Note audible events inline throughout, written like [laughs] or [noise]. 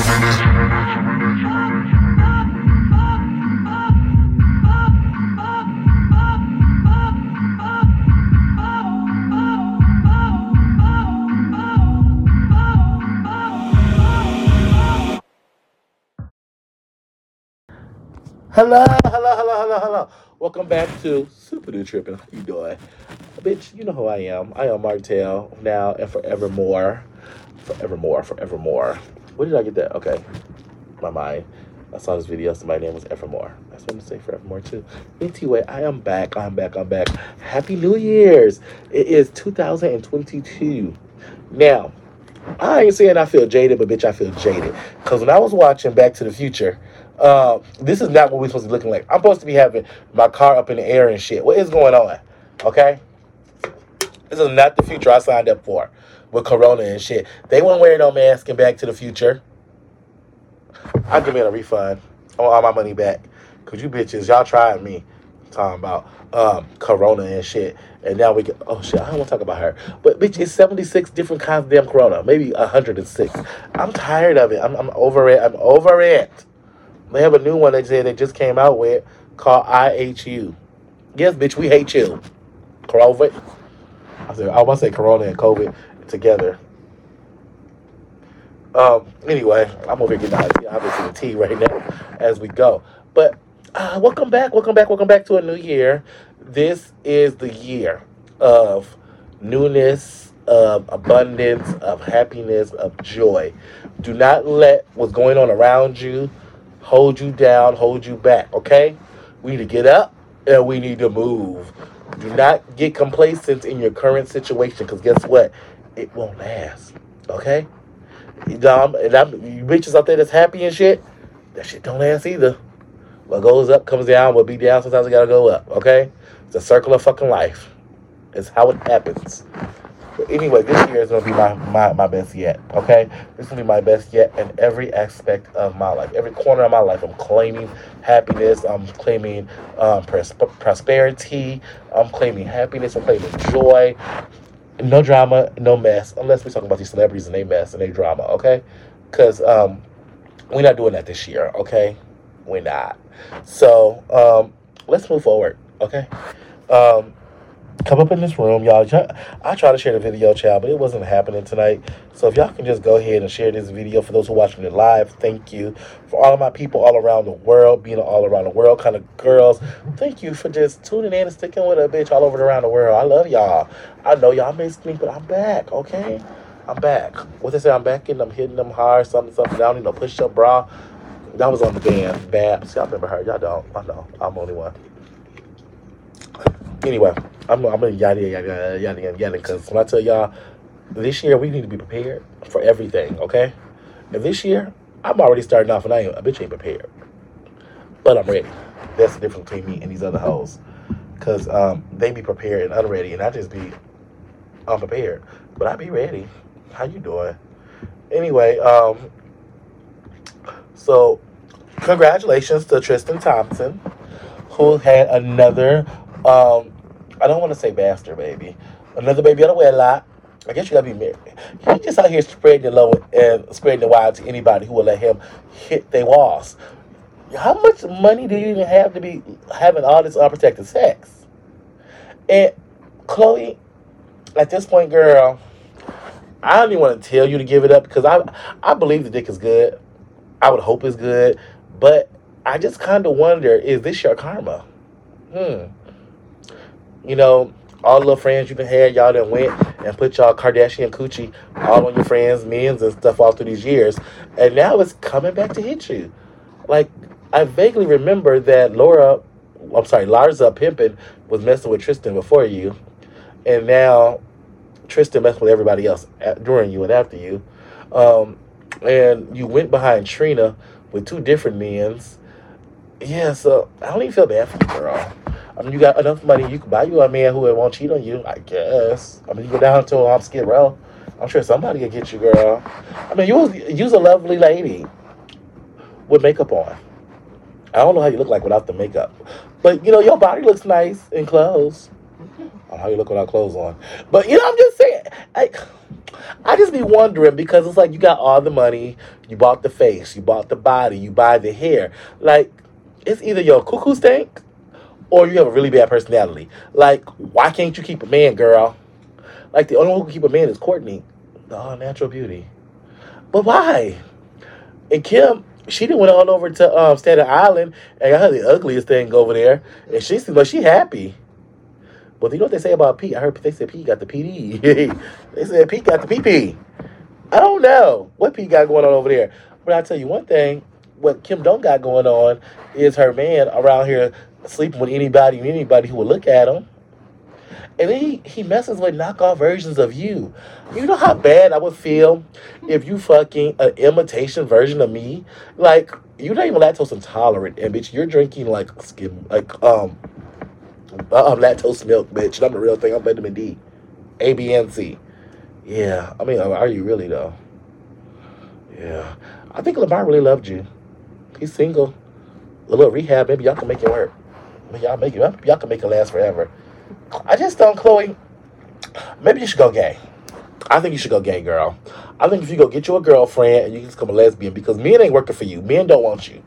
Hello, hello, hello, hello, hello. Welcome back to Sippin' N Trippin'. How you doing? Bitch, you know who I am. I am Martell now and forevermore. Forevermore, forevermore. Where did I get that? Okay. My mind. I saw this video, somebody name was Evermore. That's what I'm gonna say forevermore too. Anyway, I am back. I'm back. I'm back. Happy New Year's. It is 2022. Now, I ain't saying I feel jaded, but bitch, I feel jaded. Because when I was watching Back to the Future, uh, this is not what we're supposed to be looking like. I'm supposed to be having my car up in the air and shit. What is going on? Okay? This is not the future I signed up for with Corona and shit. They won't wear no mask in Back to the Future. Give me a refund. I want all my money back. Because you bitches, y'all tried me talking about um, Corona and shit. And now we get, oh shit, I don't want to talk about her. But bitch, it's 76 different kinds of damn Corona. Maybe 106. I'm tired of it. I'm, I'm over it. I'm over it. They have a new one they said they just came out with called IHU. Yes, bitch, we hate you. COVID. I said I want to say Corona and COVID together. Um. Anyway, I'm over here getting obviously the tea right now as we go. But uh, welcome back, welcome back, welcome back to a new year. This is the year of newness, of abundance, of happiness, of joy. Do not let what's going on around you hold you down, hold you back, okay? We need to get up and we need to move. Do not get complacent in your current situation because guess what? It won't last, okay? You, know, and I'm, you bitches out there that's happy and shit, that shit don't last either. What goes up comes down, what be down sometimes it gotta go up, okay? It's a circle of fucking life. It's how it happens. But anyway, this year is gonna be my, my, my best yet, okay? This is gonna be my best yet in every aspect of my life. Every corner of my life, I'm claiming happiness, I'm claiming um, pros- prosperity, I'm claiming happiness, I'm claiming joy. No drama, no mess, unless we're talking about these celebrities and they mess and they drama, okay? Because um, we're not doing that this year, okay? We're not. So um, let's move forward, okay? Um, come up in this room, y'all. I try to share the video, child, but it wasn't happening tonight. So if y'all can just go ahead and share this video for those who are watching it live, thank you. For all of my people all around the world, being all around the world kind of girls, thank you for just tuning in and sticking with a bitch all over around the world. I love y'all. I know y'all missed me, but I'm back, okay? I'm back. What they say, I'm back and I'm hitting them hard, something, something. I don't need no push-up bra. That was on the band, Babs. Y'all remember her? Y'all don't. I know. I'm the only one. Anyway, I'm I'm gonna yada yada yada yada yada because when I tell y'all this year we need to be prepared for everything, okay? And this year I'm already starting off and I ain't a bitch ain't prepared, but I'm ready. That's the difference between me and these other hoes, cause um, they be prepared and unready, and I just be unprepared. But I be ready. How you doing? Anyway, um, so congratulations to Tristan Thompson, who had another um, I don't want to say bastard baby. Another baby on the way a lot. I guess you gotta be married. He's just out here spreading the low and spreading the wide to anybody who will let him hit their walls. How much money do you even have to be having all this unprotected sex? And Khloé, at this point, girl, I don't even want to tell you to give it up because I I believe the dick is good. I would hope it's good, but I just kind of wonder: is this your karma? Hmm you know, all the friends you have had, y'all done went and put y'all Kardashian coochie all on your friends' men's and stuff all through these years. And now it's coming back to hit you. Like, I vaguely remember that Laura, I'm sorry, Larsa Pippen was messing with Tristan before you. And now Tristan messed with everybody else during you and after you. Um, and you went behind Trina with two different men's. Yeah, so I don't even feel bad for you, girl. I mean, you got enough money, you can buy you a man who won't cheat on you, I guess. I mean, you go down to um, Skid Row. I'm sure somebody can get you, girl. I mean, you was, you's a lovely lady with makeup on. I don't know how you look like without the makeup. But, you know, your body looks nice in clothes. I how you look without clothes on. But, you know, I'm just saying. Like, I just be wondering because it's like you got all the money, you bought the face, you bought the body, you buy the hair. Like it's either your cuckoo stink or you have a really bad personality. Like why can't you keep a man, girl? Like the only one who can keep a man is Kourtney, the all natural beauty. But why? And Kim, she didn't went all over to um, Staten Island and got her the ugliest thing over there, and she seems like she happy. But you know what they say about Pete? I heard they said Pete got the PD. [laughs] they said Pete got the PP. I don't know what Pete got going on over there. But I tell you one thing, what Kim don't got going on is her man around here sleeping with anybody and anybody who would look at him. And then he, he messes with knockoff versions of you. You know how bad I would feel if you fucking an imitation version of me? Like, you're not even lactose intolerant, and bitch, you're drinking like skim like um uh, lactose milk, bitch. I'm the real thing. I'm vitamin D, A, B, and C. Yeah, I mean, are you really though? Yeah, I think Lamar really loved you. He's single. A little rehab, maybe y'all can make it work. Maybe y'all make it. Y'all can make it last forever. I just don't, Khloé. Maybe you should go gay. I think you should go gay, girl. I think if you go get you a girlfriend and you just become a lesbian because men ain't working for you. Men don't want you.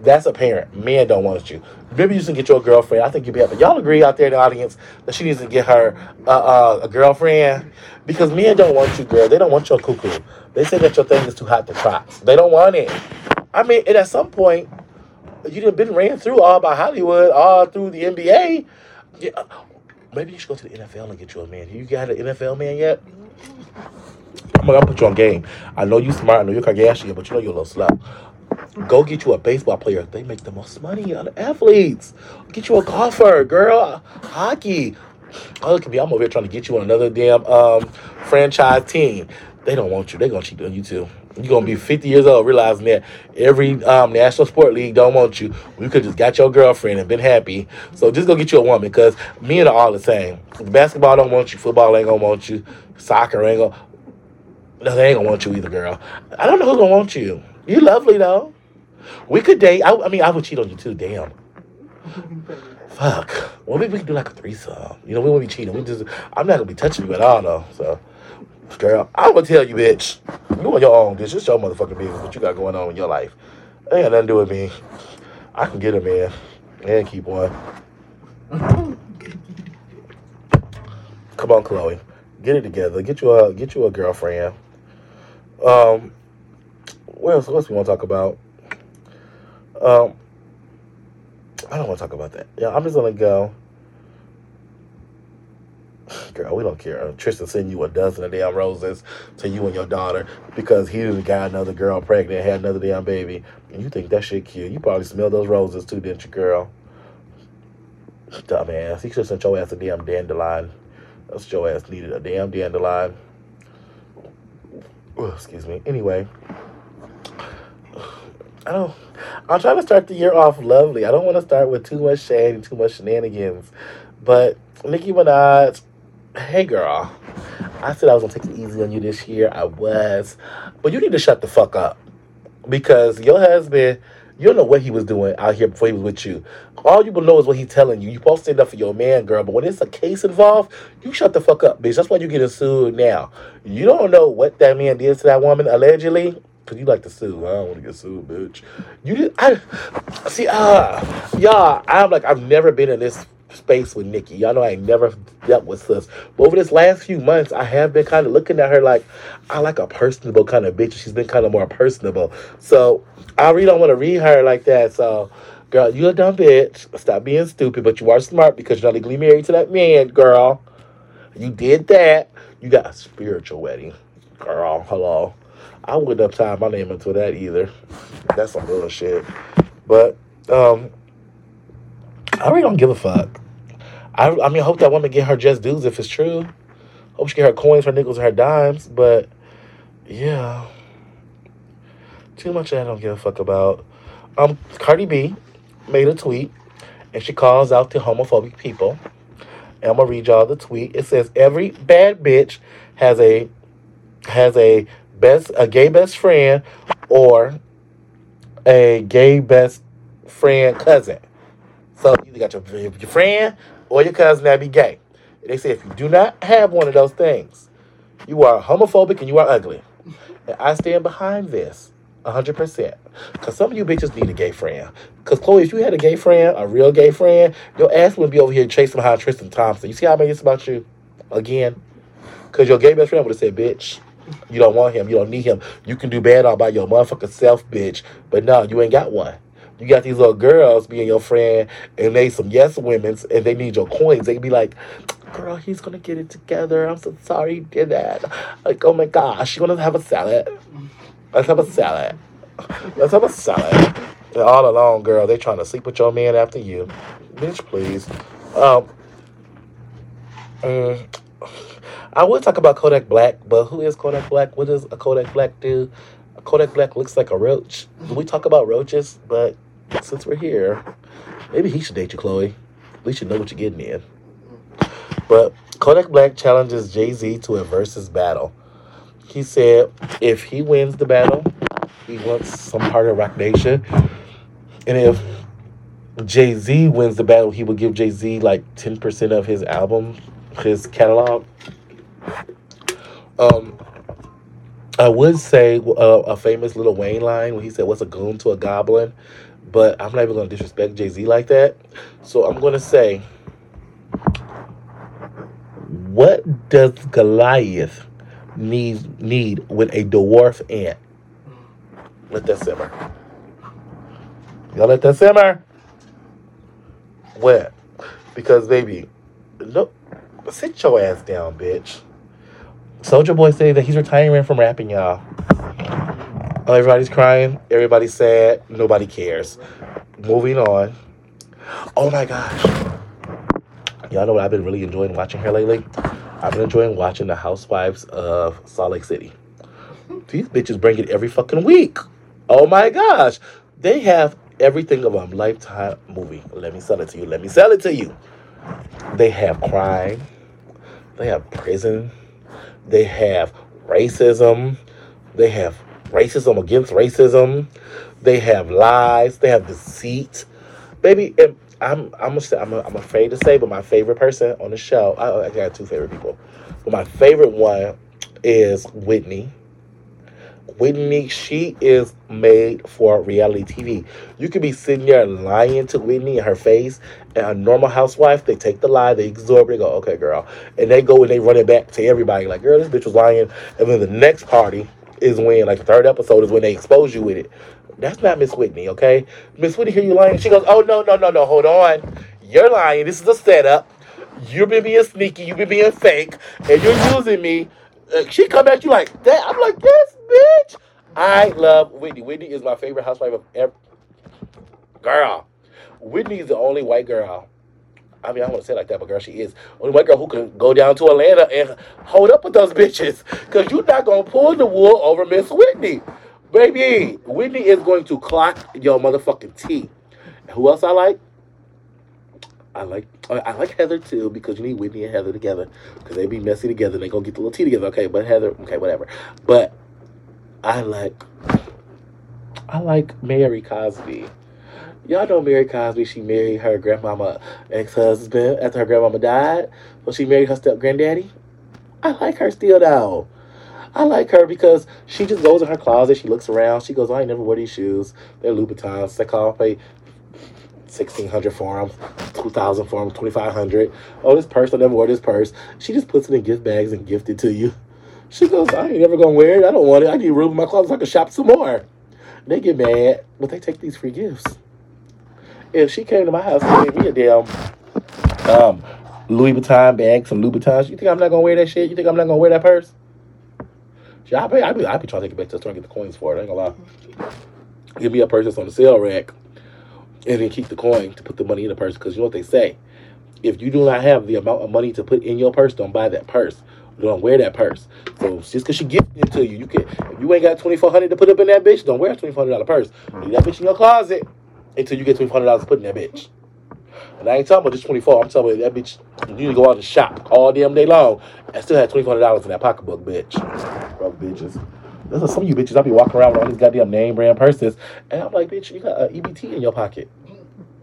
That's apparent. Men don't want you. Maybe you should get your girlfriend. I think you'd be happy. Y'all agree out there in the audience that she needs to get her uh, uh, a girlfriend because men don't want you, girl. They don't want your cuckoo. They say that your thing is too hot to trot. They don't want it. I mean, and at some point, you have been ran through all by Hollywood, all through the NBA. Yeah, maybe you should go to the NFL and get you a man. You got an NFL man yet? I'm gonna put you on game. I know you smart. I know you're Kardashian, but you know you're a little slow. Go get you a baseball player. They make the most money of athletes. Get you a golfer, girl. Hockey. Oh, look at me. I'm over here trying to get you on another damn um, franchise team. They don't want you. They're gonna cheat on you too. You're gonna be 50 years old realizing that every um, national sport league don't want you. You could just got your girlfriend and been happy. So just go get you a woman because men are all the same. Basketball don't want you. Football ain't gonna want you. Soccer ain't gonna. No, they ain't gonna want you either, girl. I don't know who's gonna want you. You lovely though. We could date. I, I mean, I would cheat on you too. Damn. Fuck. Well, maybe we could do like a threesome. You know, we won't be cheating. We just. I'm not gonna be touching you at all though. So, girl, I'm gonna tell you, bitch. You on your own. This is your motherfucking business. What you got going on in your life? Ain't got nothing to do with me. I can get a man and keep one. Come on, Khloé. Get it together. Get you a get you a girlfriend. Um, what else? What else we want to talk about? Um, I don't want to talk about that. Yeah, I'm just gonna go. Girl, we don't care. Tristan send you a dozen of damn roses to you and your daughter because he done got another girl pregnant, had another damn baby, and you think that shit cute. You probably smell those roses too, didn't you, girl? Dumbass. He should sent your ass a damn dandelion. That's your ass needed a damn dandelion. Oh, excuse me. Anyway, I don't. I'm trying to start the year off lovely. I don't want to start with too much shade and too much shenanigans. But Nicki Minaj, hey girl, I said I was gonna take it easy on you this year. I was, but you need to shut the fuck up because your husband. You don't know what he was doing out here before he was with you. All you know is what he's telling you. You supposed to stand up for your man, girl. But when it's a case involved, you shut the fuck up, bitch. That's why you getting sued now. You don't know what that man did to that woman allegedly. Cause you like to sue. I don't want to get sued, bitch. You did. I see. Ah, uh, y'all. I'm like I've never been in this space with Nicki. Y'all know I never dealt with sis. But over this last few months, I have been kind of looking at her like I like a personable kind of bitch. She's been kind of more personable. So I really don't want to read her like that. So, girl, you a dumb bitch. Stop being stupid. But you are smart because you're not legally married to that man, girl. You did that. You got a spiritual wedding, girl. Hello. I wouldn't have tied my name into that either. That's some bullshit. But um, I really don't give a fuck. I, I mean, I hope that woman get her just dues if it's true. Hope she get her coins, her nickels, her dimes. But yeah, too much I don't give a fuck about. Um, Cardi B made a tweet, and she calls out the homophobic people. And I'm gonna read y'all the tweet. It says every bad bitch has a has a best a gay best friend or a gay best friend cousin. So you either got your, your friend or your cousin that be gay. They say if you do not have one of those things, You are homophobic and you are ugly. And I stand behind this. 100%. Because some of you bitches need a gay friend. Because, Khloé, if you had a gay friend, a real gay friend, your ass wouldn't be over here chasing behind Tristan Thompson. You see how I made this about you? Again? Because your gay best friend would have said, bitch, you don't want him. You don't need him. You can do bad all by your motherfucking self, bitch. But no, you ain't got one. You got these little girls being your friend, and they some yes women's, and they need your coins. They be like, girl, he's gonna get it together. I'm so sorry he did that. Like, oh my gosh, you wanna have a salad? Let's have a salad. Let's have a salad. They're all alone, girl. They trying to sleep with your man after you. Bitch, please. Um, mm, I would talk about Kodak Black, but who is Kodak Black? What does a Kodak Black do? A Kodak Black looks like a roach. We talk about roaches, but since we're here, maybe he should date you, Khloé. At least you know what you're getting in. But Kodak Black challenges Jay Z to a versus battle. He said if he wins the battle, he wants some part of Roc Nation. And if Jay Z wins the battle, he will give Jay Z like 10% of his album, his catalog. Um, I would say uh, a famous Lil Wayne line when he said, What's a goon to a goblin? But I'm not even going to disrespect Jay Z like that. So I'm going to say, What does Goliath need, need with a dwarf ant? Let that simmer. Y'all let that simmer. What? Because, baby, look, sit your ass down, bitch. Soulja Boy said that he's retiring from rapping, y'all. Everybody's crying. Everybody's sad. Nobody cares. Moving on. Oh my gosh. Y'all know what I've been really enjoying watching her lately? I've been enjoying watching the Housewives of Salt Lake City. These bitches bring it every fucking week. Oh my gosh. They have everything of a lifetime movie. Let me sell it to you. Let me sell it to you. They have crime. They have prison. They have racism. They have racism against racism. They have lies. They have deceit. Baby, and I'm I'm I'm, I'm afraid to say, but my favorite person on the show, I, I got two favorite people, but my favorite one is Whitney. Whitney, she is made for reality TV. You could be sitting there lying to Whitney in her face, and a normal housewife, they take the lie, they absorb it, they go, okay, girl. And they go and they run it back to everybody, like, girl, this bitch was lying. And then the next party is when, like, the third episode is when they expose you with it. That's not Miss Whitney, okay? Miss Whitney, hear you lying? She goes, oh, no, no, no, no, hold on. You're lying. This is a setup. You've been being sneaky. You've been being fake. And you're using me. Uh, she come at you like that. I'm like, yes, bitch. I love Whitney. Whitney is my favorite housewife of ever. Girl, Whitney is the only white girl. I mean, I want to say like that, but girl, she is only white girl who can go down to Atlanta and hold up with those [laughs] bitches. Cause you're not gonna pull the wool over Miss Whitney, baby. Whitney is going to clock your motherfucking tea. Who else I like? I like uh, I like Heather too because you need Whitney and Heather together because they be messy together. They gonna get the little tea together. Okay, but Heather, okay, whatever. But I like I like Mary Cosby. Y'all know Mary Cosby. She married her grandmama ex husband after her grandmama died. So she married her step granddaddy. I like her still though. I like her because she just goes in her closet. She looks around. She goes, I ain't never wear these shoes. They're Louboutins. They call pay sixteen hundred for them, two thousand for them, twenty five hundred. Oh, this purse I never wore this purse. She just puts it in gift bags and gift it to you. She goes, I ain't never gonna wear it. I don't want it. I need room in my closet so I can shop some more. They get mad, but they take these free gifts. If she came to my house and gave me a damn um, Louis Vuitton bag, some Louboutins, you think I'm not gonna wear that shit? You think I'm not gonna wear that purse? Yeah, I be, I be, I be trying to take it back to the store and get the coins for it. I ain't gonna lie. Give me a purse that's on the sale rack, and then keep the coin to put the money in the purse. Because you know what they say: if you do not have the amount of money to put in your purse, don't buy that purse don't wear that purse. So just because she gifted it to you, you can if you ain't got twenty four hundred to put up in that bitch, don't wear a twenty four hundred dollar purse. Leave that bitch in your closet until you get twenty four hundred dollars put in that bitch. And I ain't talking about just twenty four. I'm talking about that bitch. You need to go out and shop all damn day long and still have twenty four hundred dollars in that pocketbook, bitch. Bro, bitches. This is some of you bitches. I be walking around with all these goddamn name brand purses, and I'm like, bitch, you got an EBT in your pocket.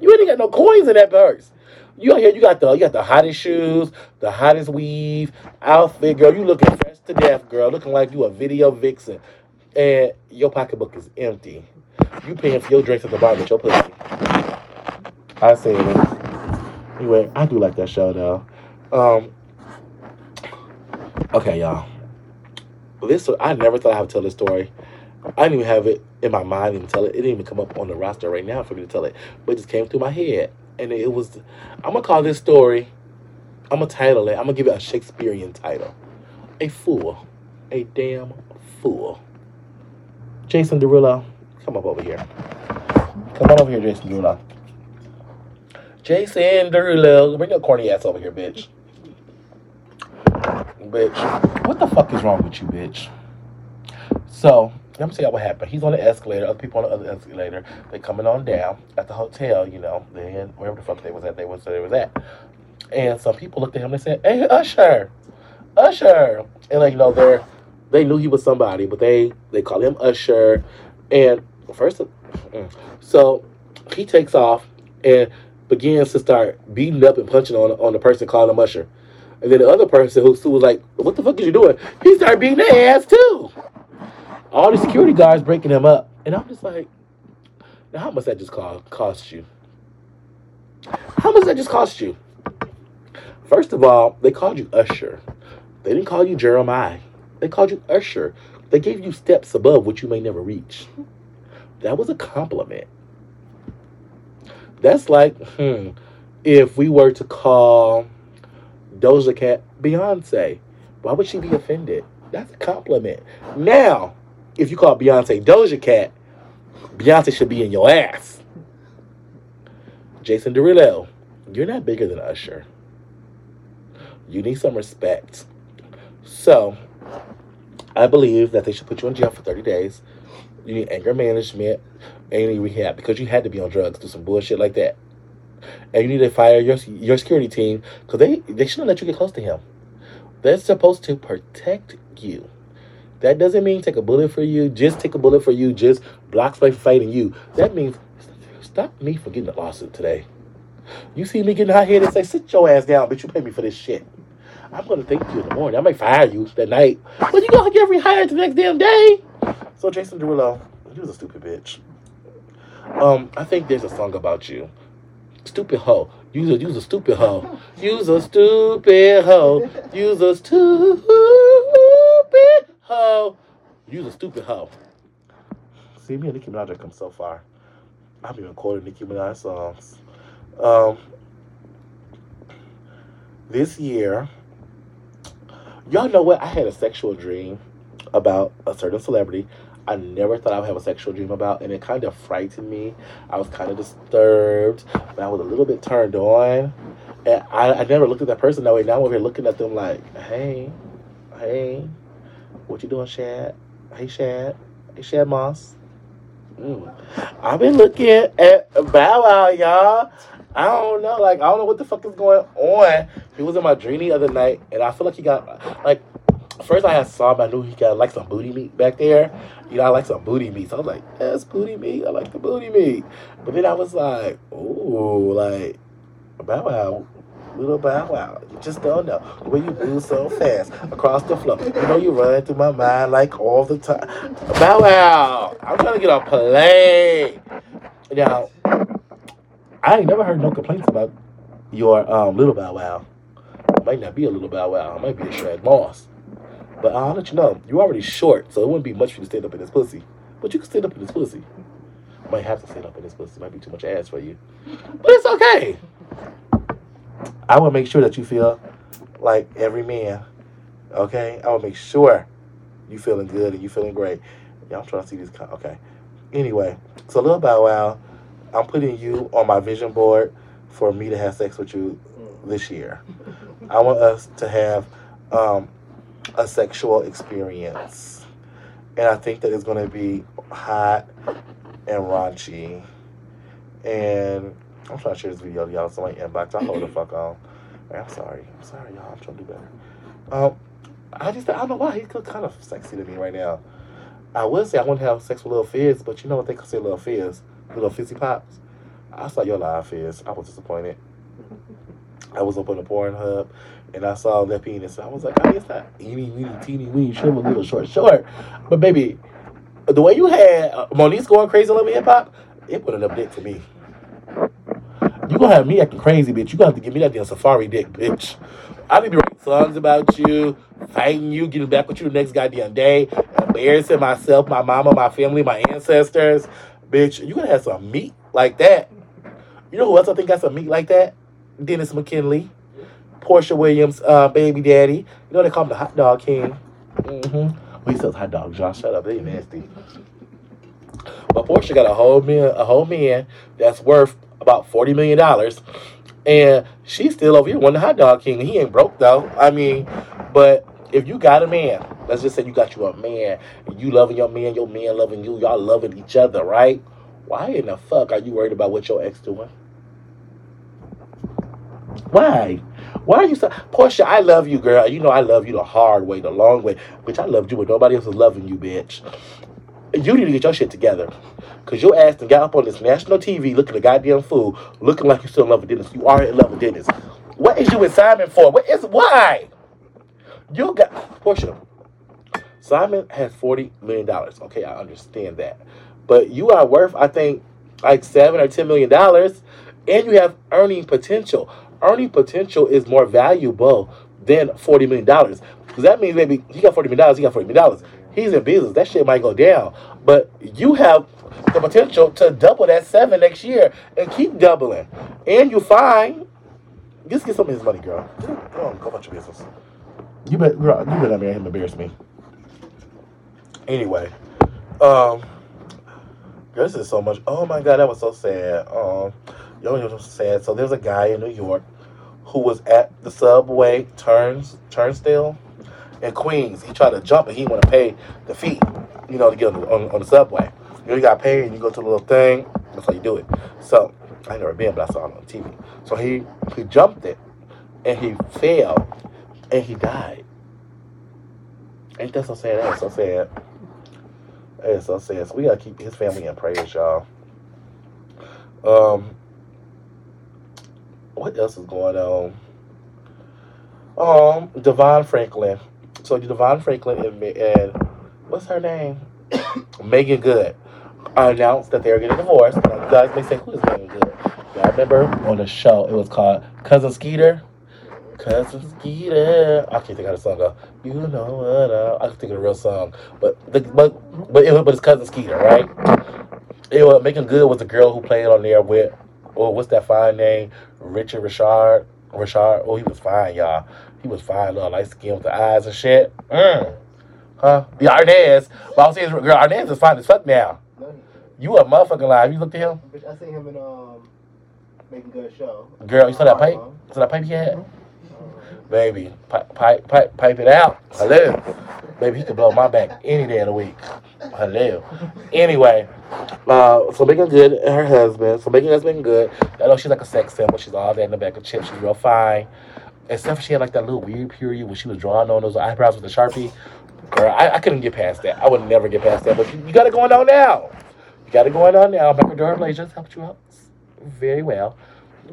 You ain't got no coins in that purse. You out here, you got the you got the hottest shoes, the hottest weave, outfit, girl. You looking fresh to death, girl. Looking like you a video vixen, and your pocketbook is empty. You paying for your drinks at the bar with your pussy. I say it. Anyway, I do like that show though. Um. Okay, y'all. This I never thought I would tell this story. I didn't even have it in my mind and tell it. It didn't even come up on the roster right now for me to tell it, but it just came through my head, and it was. I'm gonna call this story. I'm gonna title it. I'm gonna give it a Shakespearean title. A fool, a damn fool. Jason Derulo, come up over here. Come on over here, Jason Derulo. Jason Derulo, bring your corny ass over here, bitch. Bitch, what the fuck is wrong with you, bitch? So, let me tell you what happened. He's on the escalator, other people on the other escalator. They coming on down at the hotel, you know, then wherever the fuck they was at, they was they was at. And some people looked at him and They said, Hey Usher, Usher and like, you know, they're they knew he was somebody, but they they call him Usher. And first mm, so he takes off and begins to start beating up and punching on on the person calling him Usher. And then the other person who, was like, What the fuck is you doing? He started beating their ass too. All the security guards breaking him up. And I'm just like, now how much that just cost, cost you? How much that just cost you? First of all, they called you Usher. They didn't call you Jeremiah. They called you Usher. They gave you steps above which you may never reach. That was a compliment. That's like, hmm, if we were to call Doja Cat Beyonce, why would she be offended? That's a compliment. Now, if you call Beyonce Doja Cat, Beyonce should be in your ass. Jason Derulo, you're not bigger than Usher. You need some respect. So, I believe that they should put you in jail for 30 days. You need anger management and you need rehab because you had to be on drugs, do some bullshit like that. And you need to fire your your security team because they, they shouldn't let you get close to him. They're supposed to protect you. That doesn't mean take a bullet for you, just take a bullet for you, just block from fighting you. That means stop me from getting a lawsuit today. You see me getting hot headed, and say, sit your ass down, but you pay me for this shit. I'm gonna thank you in the morning. I might fire you that night. But you gonna get rehired the next damn day. So Jason Derulo, you was a stupid bitch. Um, I think there's a song about you. Stupid hoe. Use a use a stupid hoe. Use a stupid hoe. Use a stupid hoe. Use a stupid hoe. See me and Nicki Minaj have come so far. I've been recording Nicki Minaj songs. Um, this year, y'all know what? I had a sexual dream about a certain celebrity. I never thought I would have a sexual dream about, and it kind of frightened me. I was kind of disturbed, but I was a little bit turned on. And I, I never looked at that person that way. Now I'm over here looking at them like, hey, hey, what you doing, Shad? Hey, Shad. Hey, Shad Moss. Mm. I've been looking at Bow Wow, y'all. I don't know. Like, I don't know what the fuck is going on. He was in my dream the other night, and I feel like he got, like, first I had saw him, I knew he got, like, some booty meat back there. You know, I like some booty meat. So I was like, that's booty meat. I like the booty meat. But then I was like, ooh, like, Bow Wow, little Bow Wow. You just don't know. The way you move so fast across the floor. You know, you run through my mind like all the time. Bow Wow, I'm trying to get on play. Now, I ain't never heard no complaints about your um, little Bow Wow. Might not be a little Bow Wow. It might be a Shad Moss. But I'll let you know, you're already short, so it wouldn't be much for you to stand up in this pussy. But you can stand up in this pussy. Might have to stand up in this pussy. Might be too much ass for you. But it's okay. I will make sure that you feel like every man. Okay? I will make sure you feeling good and you feeling great. Yeah, I'm trying to see these. Con- okay. Anyway, so little Bow Wow, I'm putting you on my vision board for me to have sex with you this year. I want us to have um, a sexual experience. And I think that it's going to be hot and raunchy. And I'm trying to share this video to y'all. so my inbox. I hold the fuck on. I'm sorry. I'm sorry, y'all. I'm trying to do better. Um, I just, I don't know why. He's kind of sexy to me right now. I would say I want to have sex with Lil Fizz, but you know what they say little Fizz? Little Fizzy Pops. I saw your live Fizz. I was disappointed. I was up on the Pornhub and I saw that penis. I was like, I mean, it's not eeny, weeny, teeny, weeny, shrivel, little short, short. But baby, the way you had uh, Monique going crazy Love Hip Hop, it put enough dick for me. You gonna have me acting crazy, bitch. You gonna have to give me that damn safari dick, bitch. I need to write songs about you, fighting you, getting back with you the next goddamn day, embarrassing myself, my mama, my family, my ancestors. Bitch, you gonna have some meat like that. You know who else I think got some meat like that? Dennis McKinley. Porsha Williams, uh, baby daddy. You know they call him the hot dog king. Mm-hmm. Well, he sells hot dogs, John. Shut up. They nasty. But Porsha got a whole man, a whole man that's worth about forty million dollars, and she's still over here wanting the hot dog king. He ain't broke though. I mean, but if you got a man, let's just say you got you a man, and you loving your man, your man loving you, y'all loving each other, right? Why in the fuck are you worried about what your ex doing? Why? Why are you so Porsha? I love you, girl. You know I love you the hard way, the long way. Bitch, I loved you, but nobody else is loving you, bitch. You need to get your shit together. Cause your ass done got up on this national TV looking a goddamn fool, looking like you're still in love with Dennis. You are in love with Dennis. What is you with Simon for? What is why? You got Porsha. Simon has forty million dollars. Okay, I understand that, but you are worth, I think, like seven or ten million dollars, and you have earning potential. Earning potential is more valuable than forty million dollars because that means maybe he got forty million dollars. He got forty million dollars. He's in business. That shit might go down, but you have the potential to double that seven next year and keep doubling, and you fine. Just get some of his money, girl. Go on, go about your business. You bet, girl. You better not marry him. Embarrass me. Anyway, um, this is so much. Oh my god, that was so sad. Um, yo, it was so there's a guy in New York who was at the subway turns turnstile in Queens. He tried to jump and he want to pay the fee, you know, to get on the, on, on the subway. You know, you got paid and you go to the little thing. That's how you do it. So I never been, but I saw it on TV. So he he jumped it and he fell and he died. Ain't that so sad? That's so sad. That is so sad. So we gotta keep his family in prayers, y'all. Um, what else is going on? Um, Devon Franklin. So Devon Franklin and, and what's her name? [coughs] Meagan Good announced that they are getting divorced. Now, guys may say, who is Meagan Good? Yeah, I remember on the show, it was called Cousin Skeeter. Cousin Skeeter. I can't think of the song. Go, you know what? Uh, I can think of real song, but the, but but it, but it's Cousin Skeeter, right? It was Meagan Good was the girl who played on there with, oh, what's that fine name? Richard Richard. Richard. Oh, he was fine, y'all. He was fine, little light skin with the eyes and shit. Mm. Huh? The Arnaz. But I was saying, girl, Arnaz is fine as fuck now. You a motherfucking lie. You looked at him? Bitch, I seen him in um making good show. Girl, you saw that pipe? Saw that pipe he had? Baby, pipe, pipe, pipe, it out. Hello. Baby, he could blow my back any day of the week. Hello. Anyway, uh, so Meagan Good and her husband. So Megan has been good. I know she's like a sex symbol. She's all that in the back of chips. She's real fine. Except for she had like that little weird period when she was drawing on those eyebrows with a sharpie. Girl, I, I couldn't get past that. I would never get past that. But you, you got it going on now. You got it going on now. Microdermabrasion helped you out very well.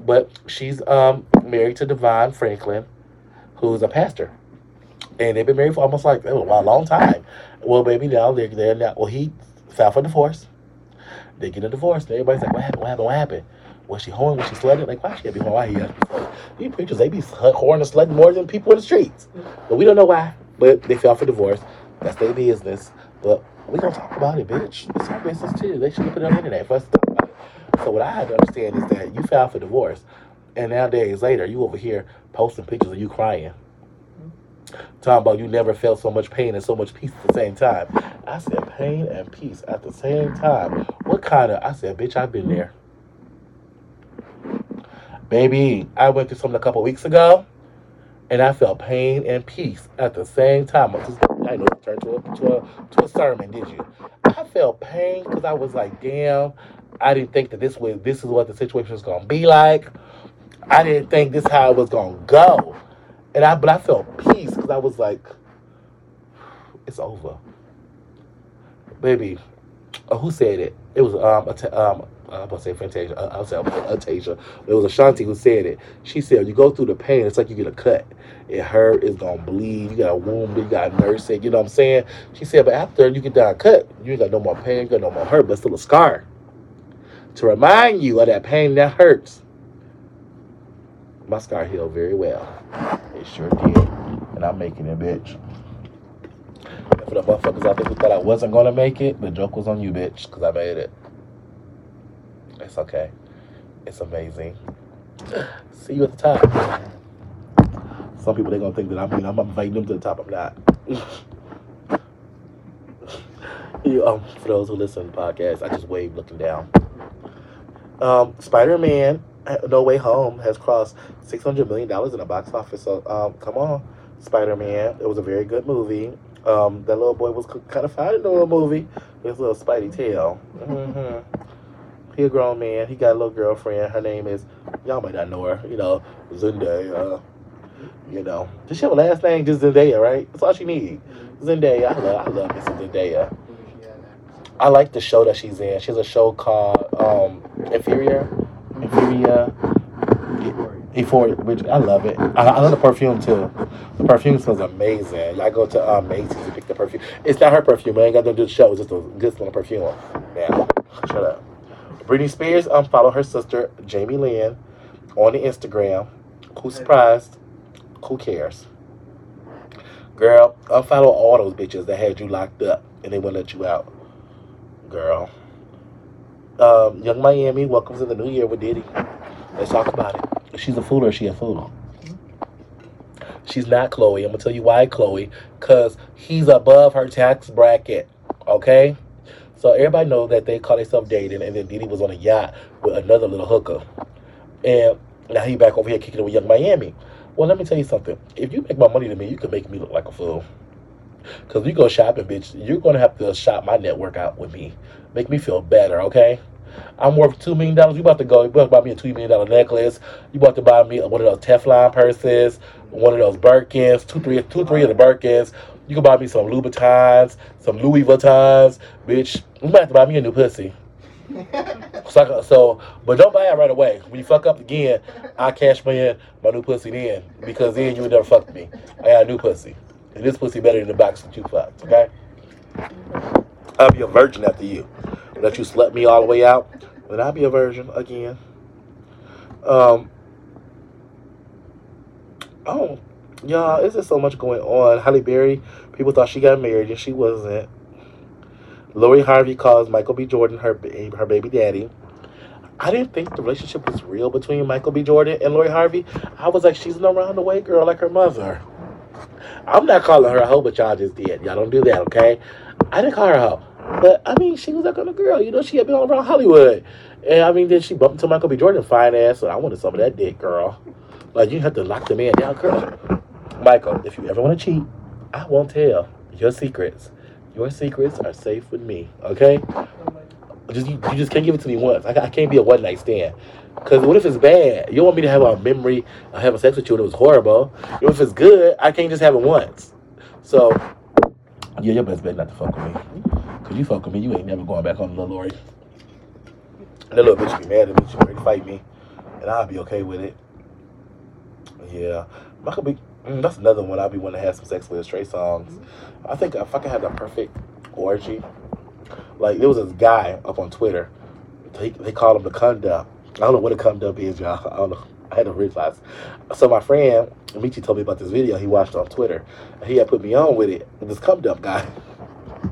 But she's um, married to Devon Franklin, who's a pastor. And they've been married for almost like oh, a long time. Well, baby, now they're, they're now. Well, he filed for divorce. They get a divorce. And everybody's like, what happened? What happened? What happened? Was she whoring? Was she sledding? Like, why she gotta be whoring? Why he sledding? These preachers, they be whoring and sledding more than people in the streets. But we don't know why. But they filed for divorce. That's their business. But we gonna talk about it, bitch. It's our business too. They should put it on the internet for us to talk about it. So what I have to understand is that you filed for divorce, and now days later, you over here posting pictures of you crying. Talking about you never felt so much pain and so much peace at the same time. I said pain and peace at the same time. What kind of? I said, bitch, I've been there. Baby, I went through something a couple weeks ago, and I felt pain and peace at the same time. I know it turned to a, to a to a sermon, did you? I felt pain because I was like, damn, I didn't think that this was this is what the situation was gonna be like. I didn't think this how it was gonna go, and I but I felt peace because I was like, it's over, baby. Oh, who said it? It was um, a t- um I'm gonna say Fantasia. I- I'll say Atasia. It was Ashanti who said it. She said, "You go through the pain. It's like you get a cut. It hurt. It's gonna bleed. You got a wound. You got nurse it. You know what I'm saying?" She said, "But after you get that cut, you ain't got no more pain. You got no more hurt, but still a scar to remind you of that pain that hurts." My scar healed very well. It sure did, and I'm making it, bitch. And for the motherfuckers out there who thought I wasn't gonna make it, the joke was on you, bitch, because I made it. It's okay. It's amazing. [sighs] See you at the top. Some people they're gonna think that I mean I'm inviting them to the top. I'm not. [laughs] you, um, for those who listen to the podcast, I just wave looking down. Um, Spider Man, No Way Home has crossed six hundred million dollars in the box office. So um, come on, Spider Man. It was a very good movie. Um, that little boy was kind of fine in the little movie. His little Spidey tail. hmm He a grown man. He got a little girlfriend. Her name is y'all might not know her. You know, Zendaya. You know, does she have a last name? Just Zendaya, right? That's all she needs. Zendaya. I love. I love Miss Zendaya. I like the show that she's in. She has a show called um, Inferior. Inferior. Euphoria, which I love it. I, I love the perfume too. The perfume smells amazing. I go to uh, Macy's to pick the perfume. It's not her perfume. I ain't got to do the show. It's just a good smelling perfume. Man, shut up. Britney Spears unfollowed her sister Jamie Lynn on the Instagram. Who surprised? Who cares? Girl, unfollow all those bitches that had you locked up and they wouldn't let you out. Girl. Um, Yung Miami welcomes in the new year with Diddy. Let's talk about it. She's a fool or is she a fool? She's not Khloé. I'm gonna tell you why, Khloé. Cause he's above her tax bracket. Okay? So everybody knows that they call themselves dating and then Diddy was on a yacht with another little hooker. And now he back over here kicking it with Yung Miami. Well, let me tell you something. If you make my money to me, you can make me look like a fool. Cause you go shopping, bitch. You're gonna have to shop my network out with me. Make me feel better, okay? I'm worth two million dollars. You about to go? You about to buy me a two million dollar necklace? You about to buy me one of those Teflon purses, one of those Birkins, two, three, two, three of the Birkins. You can buy me some Louboutins, some Louis Vuittons, bitch. You might have to buy me a new pussy. [laughs] So, I so, but don't buy it right away. When you fuck up again, I cash my in my new pussy then because then you would never fuck me. I got a new pussy, and this pussy better than the box that you fucked. Okay? I'll be a virgin after you. Let you slept me all the way out, then I'll be a virgin again. Um. Oh, y'all, it's just so much going on. Halle Berry, people thought she got married and she wasn't. Lori Harvey calls Michael B. Jordan her her baby daddy. I didn't think the relationship was real between Michael B. Jordan and Lori Harvey. I was like, she's an around the way girl like her mother. I'm not calling her a hoe, but y'all just did. Y'all don't do that, okay? I didn't call her a hoe. But, I mean, she was that kind of girl. You know, she had been all around Hollywood. And, I mean, then she bumped into Michael B. Jordan, fine ass, so I wanted some of that dick, girl. Like, you have to lock the man down, girl. Michael, if you ever want to cheat, I won't tell your secrets. Your secrets are safe with me, okay? Just you, you just can't give it to me once. I, I can't be a one night stand. Cause what if it's bad? You want me to have a memory uh, of having sex with you and it was horrible. If it's good, I can't just have it once. So yeah, your best bet not to fuck with me. Cause you fuck with me, you ain't never going back on Lil Lori. That little bitch be mad at me, she ready to fight me. And I'll be okay with it. Yeah. Michael B mm, that's another one I'll be wanting to have some sex with Trey Songz. I think I could have the perfect orgy. Like there was this guy up on Twitter. They, they call him the cum dump. I don't know what a cum dump is, y'all. I don't know. [laughs] I had to realize. So my friend Michi told me about this video he watched on Twitter. He had put me on with it. This cum dump guy.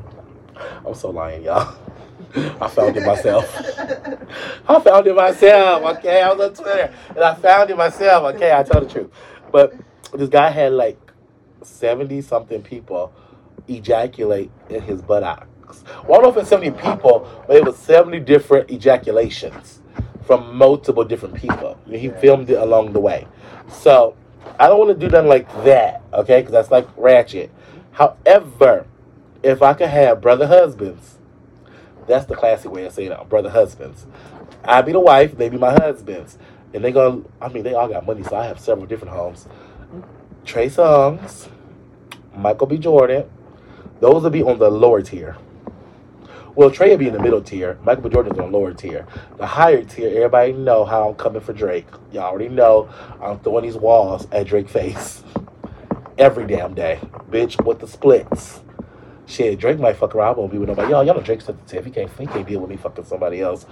[laughs] I'm so lying, y'all. [laughs] I found it myself. I found it myself. Okay, I was on Twitter and I found it myself. Okay, I tell the truth. But this guy had like seventy something people ejaculate in his buttocks. Well, I don't know if it's seventy people, but it was seventy different ejaculations from multiple different people. He filmed it along the way. So I don't want to do nothing like that. Okay, because that's like ratchet. However, if I could have brother husbands. That's the classic way of saying it, brother husbands. I be the wife, they be my husbands. And they gonna I mean they all got money, so I have several different homes. Trey Songz, Michael B. Jordan, those will be on the lower tier. Well, Trey will be in the middle tier. Michael. Jordan's on the lower tier. The higher tier, everybody know how I'm coming for Drake. Y'all already know I'm throwing these walls at Drake face [laughs] every damn day. Bitch, with the splits. Shit, Drake might fuck around. I won't be with nobody. Y'all, y'all know Drake's sensitive. He can't, he can't deal with me fucking somebody else.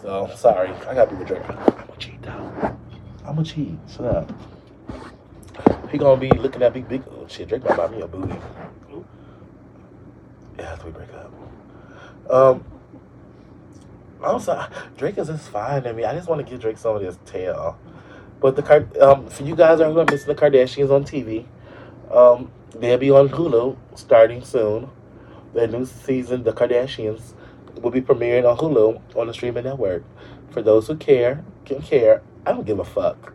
So, sorry. I gotta be with Drake. I'm a cheat, though. I'm a cheat. Up. He gonna be looking at big, big. Oh, shit, Drake might buy me a booty. Yeah, after we break up. Um, also, Drake is just fine to me. I just want to give Drake some of his tail. But the Car- um, for you guys are missing the Kardashians on TV, um, they'll be on Hulu starting soon. The new season, The Kardashians, will be premiering on Hulu on the streaming network. For those who care, can care. I don't give a fuck.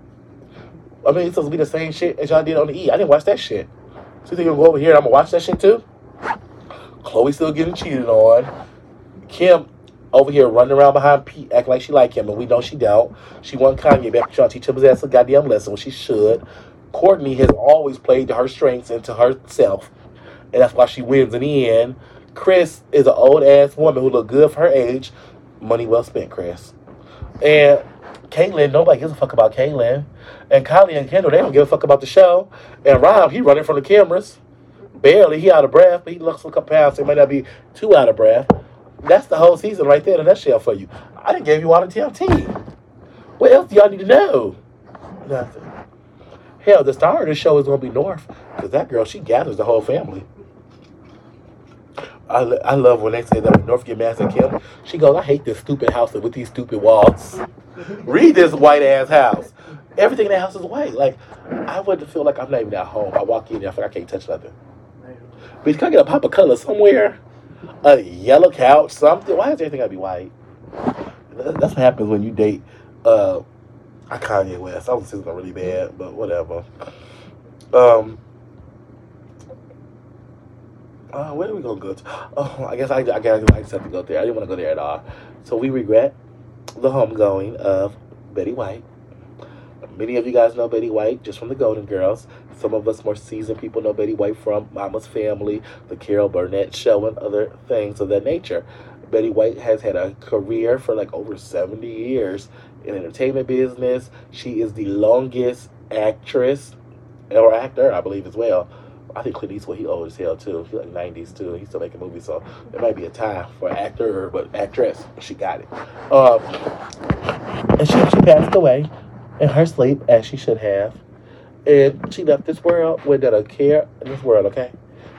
I mean, it's supposed to be the same shit as y'all did on the E. I didn't watch that shit. So you think you're gonna go over here and I'm gonna watch that shit too? Khloé still getting cheated on. Kim over here running around behind Pete, acting like she like him, and we know she don't. She want Kanye back trying to teach him his ass a goddamn lesson, which she should. Kourtney has always played to her strengths and to herself, and that's why she wins in the end. Kris is an old ass woman who look good for her age. Money well spent, Kris. And Caitlyn, nobody gives a fuck about Caitlyn. And Kylie and Kendall, they don't give a fuck about the show. And Rob, he running from the cameras. Barely, he out of breath, but he looks like a pound, so he might not be too out of breath. That's the whole season right there in a nutshell for you. I didn't give you all the TMT. What else do y'all need to know? Nothing. Hell, the star of the show is going to be North, because that girl, she gathers the whole family. I, I love when they say that North get mad at Kim. She goes, I hate this stupid house with these stupid walls. Read this white ass house. Everything in that house is white. Like, I wouldn't feel like I'm not even at home. I walk in there, I feel like I can't touch nothing. Bitch, can I get a pop of color somewhere? A yellow couch, something. Why does everything gotta be white? That's what happens when you date uh, a Kanye West. I was saying something really bad, but whatever. Um, uh, where are we gonna go to? Oh, I guess I, I guess I just have to go there. I didn't want to go there at all. So we regret the homegoing of Betty White. Many of you guys know Betty White just from the Golden Girls. Some of us more seasoned people know Betty White from Mama's Family, The Carol Burnett Show, and other things of that nature. Betty White has had a career for like over 70 years in entertainment business. She is the longest actress or actor, I believe, as well. I think Clint Eastwood, he old as hell too. He's like 90s too. He's still making movies, so it might be a time for actor, but actress, she got it. Um, and she, she passed away in her sleep, as she should have. And she left this world without a care in this world, okay?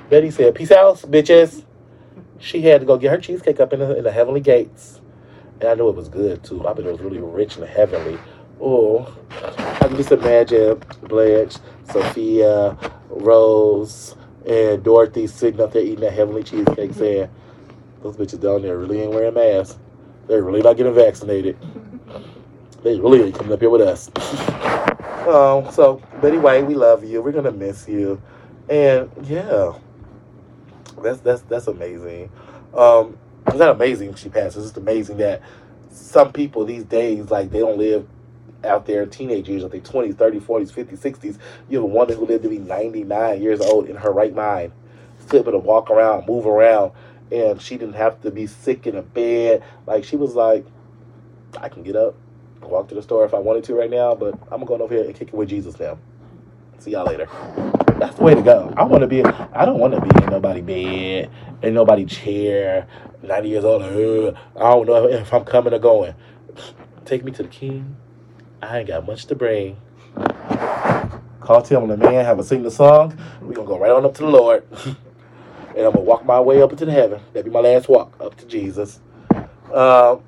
Betty said, Peace out, bitches. She had to go get her cheesecake up in the, in the heavenly gates. And I knew it was good too. I bet it was really rich and heavenly. Oh, I can just imagine Blanche, Sophia, Rose, and Dorothy sitting up there eating that heavenly cheesecake mm-hmm. saying, Those bitches down there really ain't wearing masks. They're really not getting vaccinated. They really ain't coming up here with us. um, so, Betty White, we love you. We're gonna miss you. And yeah. That's that's that's amazing. Um, it's not amazing she passed. It's just amazing that some people these days, like they don't live out there teenage years, like they 20s, 30s, 40s, 50s, 60s. You have a woman who lived to be 99 years old in her right mind, still able to walk around, move around, and she didn't have to be sick in a bed. Like she was like, I can get up, walk to the store if I wanted to right now, but I'm going over here and kick it with Jesus now. See y'all later. That's the way to go. I want to be. I don't want to be in nobody bed, in nobody chair. Ninety years old. Uh, I don't know if I'm coming or going. Take me to the King. I ain't got much to bring. Call Tim and the man. Have a sing the song. We gonna go right on up to the Lord, [laughs] and I'm gonna walk my way up into the heaven. That'd be my last walk up to Jesus. Um,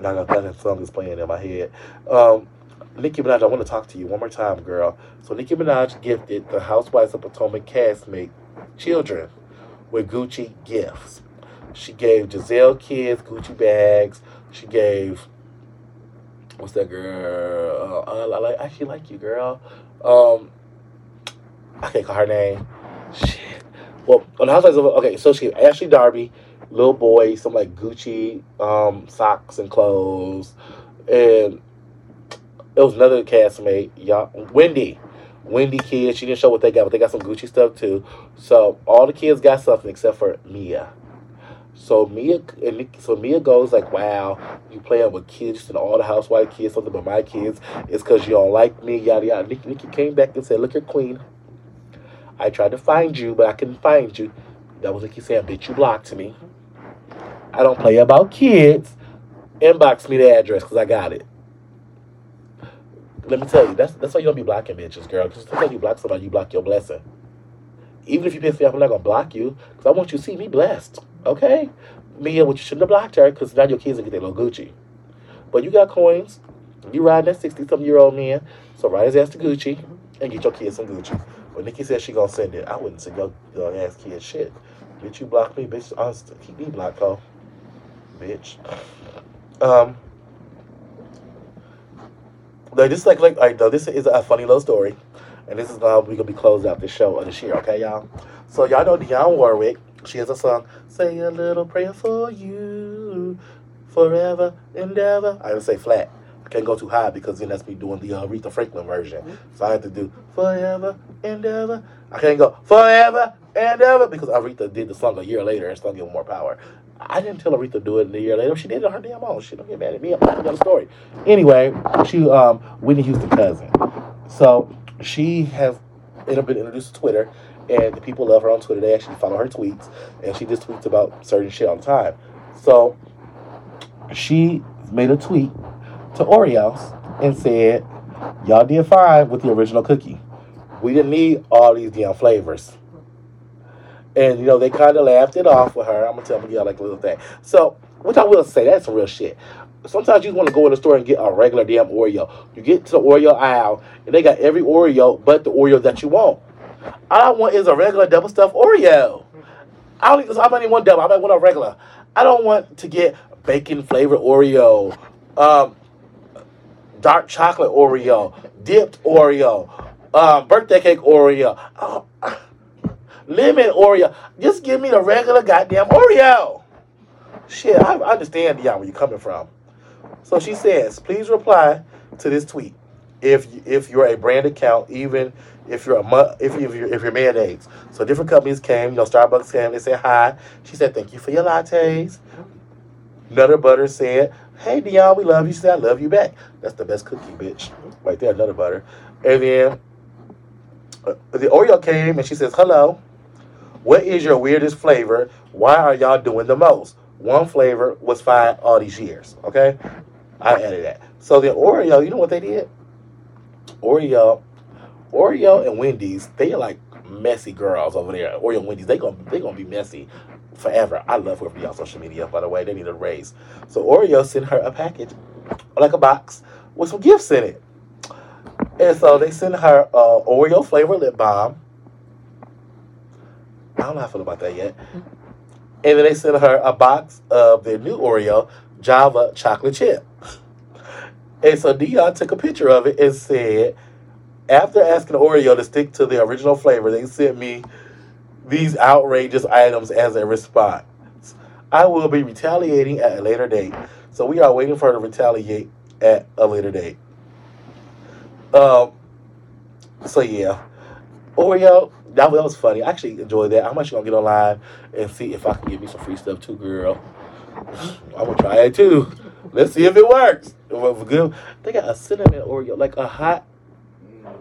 now that that song is playing in my head. Um, Nicki Minaj, I want to talk to you one more time, girl. So Nicki Minaj gifted the Housewives of Potomac castmate children with Gucci gifts. She gave Gizelle kids Gucci bags. She gave what's that girl? Uh, I like I actually like you, girl. Um, I can't call her name. Shit. Well, on the Housewives of okay, so she Ashley Darby, little boy, some like Gucci um, socks and clothes, and it was another castmate, y'all. Wendy. Wendy kids. She didn't show what they got, but they got some Gucci stuff too. So all the kids got something except for Mia. So Mia so Mia goes like, "Wow, you playing with kids and all the housewife kids, something but my kids. It's because you don't like me." Yada yada. Nicki, Nicki came back and said, "Look, your queen. I tried to find you, but I couldn't find you." That was Nicki saying, "Bitch, you blocked me. I don't play about kids. Inbox me the address because I got it." Let me tell you, that's that's why you don't be blocking bitches, girl. Because sometimes you block somebody, you block your blessing. Even if you piss me off, I'm not gonna block you because I want you to see me blessed. Okay, Mia, what you shouldn't have blocked her because now your kids will get their little Gucci. But you got coins. You riding that sixty something year old man, so ride his ass to Gucci and get your kids some Gucci. But Nicki said she gonna send it. I wouldn't send your, your ass kids shit. Bitch, you block me, bitch. I'll st- keep me blocked, ho. Bitch. Um. Like this, like, like, I know this is a funny little story, and this is how we gonna be closing out the show of this year, okay, y'all? So y'all know Dionne Warwick. She has a song, "Say a Little Prayer for You, Forever and Ever." I would say flat. I can't go too high because then that's me doing the uh, Aretha Franklin version. So I have to do "Forever and Ever." I can't go "Forever and Ever" because Aretha did the song a year later and still give more power. I didn't tell Aretha to do it a year later. She did it on her damn own. She don't get mad at me. I'm not the story. Anyway, she um Whitney Houston cousin. So she has up been introduced to Twitter, and the people love her on Twitter. They actually follow her tweets, and she just tweets about certain shit all the time. So she made a tweet to Oreos and said, "Y'all did fine with the original cookie. We didn't need all these damn flavors." And you know they kind of laughed it off with her. I'm gonna tell them y'all like a little thing. So, which I will say, that's some real shit. Sometimes you want to go in the store and get a regular damn Oreo. You get to the Oreo aisle and they got every Oreo but the Oreo that you want. All I want is a regular double stuffed Oreo. I don't. I might need one double. I might want a regular. I don't want to get bacon flavored Oreo, um, dark chocolate Oreo, dipped Oreo, um, birthday cake Oreo. Lemon Oreo. Just give me the regular goddamn Oreo. Shit, I, understand, Dionne, where you're coming from. So she says, please reply to this tweet if if you're a brand account, even if you're a if you if you're, if you're mayonnaise. So different companies came, you know, Starbucks came. They said hi. She said, thank you for your lattes. Nutter Butter said, hey Dionne, we love you. She said, I love you back. That's the best cookie, bitch, right there, Nutter Butter. And then uh, the Oreo came and she says, hello. What is your weirdest flavor? Why are y'all doing the most? One flavor was fine all these years. Okay, I added that. So the Oreo, you know what they did? Oreo, Oreo and Wendy's, they are like messy girls over there. Oreo and Wendy's, they gonna they gonna be messy forever. I love whoever y'all social media, by the way. They need a raise. So Oreo sent her a package, like a box, with some gifts in it. And so they sent her uh, Oreo flavored lip balm. How I feel about that yet. And then they sent her a box of their new Oreo Java chocolate chip. And so Dionne took a picture of it and said, after asking Oreo to stick to the original flavor, they sent me these outrageous items as a response. I will be retaliating at a later date. So we are waiting for her to retaliate at a later date. Um. So yeah, Oreo. That, that was funny. I actually enjoyed that. I'm actually gonna get online and see if I can get me some free stuff too, girl. I'm gonna try it too. Let's see if it works. Good. They got a cinnamon Oreo, like a hot,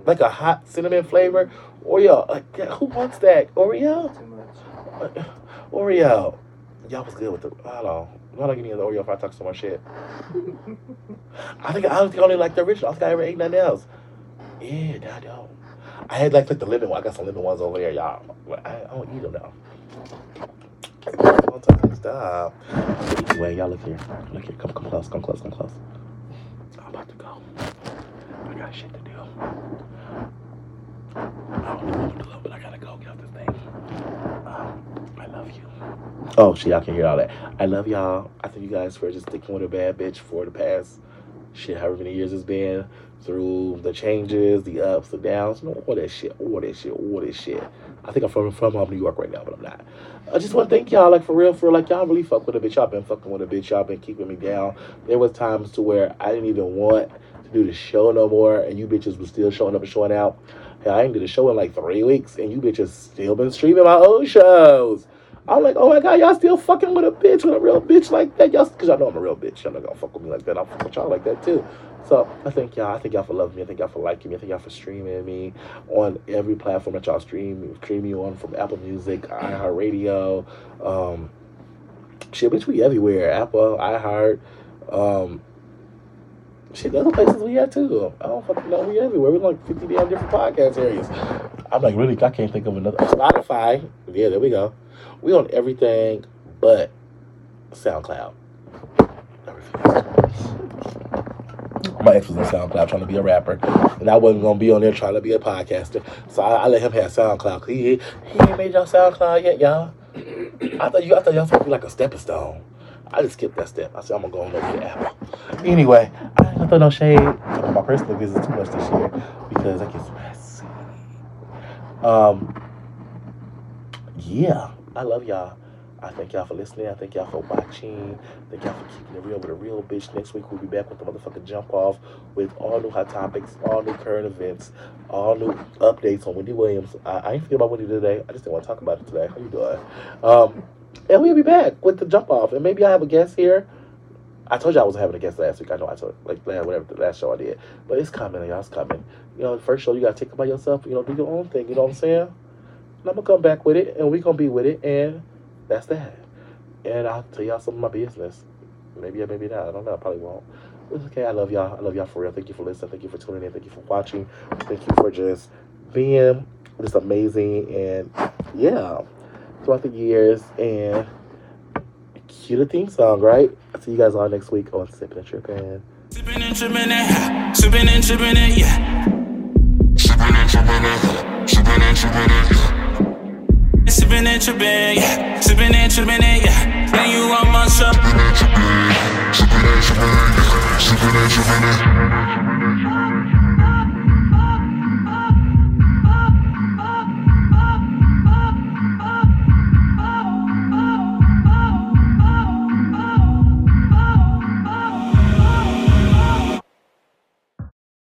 like a hot cinnamon flavor Oreo. Like, yeah, who wants that Oreo? Too much. Oreo. Y'all was good with the. Hold on. Why don't give me the Oreo if I talk so much shit? [laughs] I think I don't think I only like the original. I think I ever ate nothing else. Yeah, I don't. I had like like the lemon one. I got some lemon ones over there, y'all. I, I don't eat them now. Stuff. Anyway, y'all look here. Look here. Come, come close. Come close. Come close. I'm about to go. I got shit to do. I don't know what to do, but I gotta go get off this thing. Um, I love you. Oh, shit, y'all can hear all that. I love y'all. I thank you guys for just sticking with a bad bitch for the past shit, however many years it's been, through the changes, the ups, the downs, no, all that shit, all that shit, all that shit. I think I'm from from um, New York right now, but I'm not. I just want to thank y'all, like for real, for like y'all really fuck with a bitch. Y'all been fucking with a bitch. Y'all been keeping me down. There was times to where I didn't even want to do the show no more, and you bitches was still showing up and showing out. Hell, I ain't did a show in like three weeks, and you bitches still been streaming my old shows. I'm like, oh my god, y'all still fucking with a bitch, with a real bitch like that. Y'all, cause y'all know I'm a real bitch. Y'all not gonna fuck with me like that. I'll fuck with y'all like that too. So I thank y'all. I thank y'all for loving me. I thank y'all for liking me. I thank y'all for streaming me on every platform that y'all stream stream me on from Apple Music, iHeartRadio. Um, shit, bitch, we everywhere. Apple, iHeart. Um, shit, the other places we at too. I don't fucking know. We everywhere. We're like 50 damn different podcast areas. I'm like, really, I can't think of another. Spotify. Yeah, there we go. We on everything but SoundCloud. My ex was on SoundCloud trying to be a rapper, and I wasn't gonna be on there trying to be a podcaster. So I, I let him have SoundCloud. He he ain't made y'all SoundCloud yet, y'all. I thought you I thought y'all supposed to be like a stepping stone. I just skipped that step. I said I'm gonna go on over to Apple. Anyway, I ain't gonna throw no shade my personal business too much this year because I get messy. Um, yeah, I love y'all. I thank y'all for listening. I thank y'all for watching. Thank y'all for keeping it real with a real bitch. Next week we'll be back with the motherfucking jump off with all new hot topics, all new current events, all new updates on Wendy Williams. I, I ain't forget about Wendy today. I just didn't want to talk about it today. How you doing? Um, and we'll be back with the jump off. And maybe I have a guest here. I told you I wasn't having a guest last week. I know I told like whatever the last show I did, but it's coming, y'all. It's coming. You know, first show you gotta take by yourself. You know, do your own thing. You know what I'm saying? And I'm gonna come back with it, and we gonna be with it, and that's that. And I'll tell y'all some of my business. Maybe or maybe not. I don't know. I probably won't. It's okay. I love y'all. I love y'all for real. Thank you for listening. Thank you for tuning in. Thank you for watching. Thank you for just being just amazing and yeah, throughout the years and cue the theme song, right? I'll see you guys all next week on Sippin' N Trippin'. Sipping and tripping it, yeah. Sipping and tripping it, yeah. Sipping and tripping it, sipping and tripping it, yeah. Sipping and tripping, yeah. Sipping and tripping yeah. Then you want my stuff. Sipping and tripping, sipping and tripping. Sipping and tripping.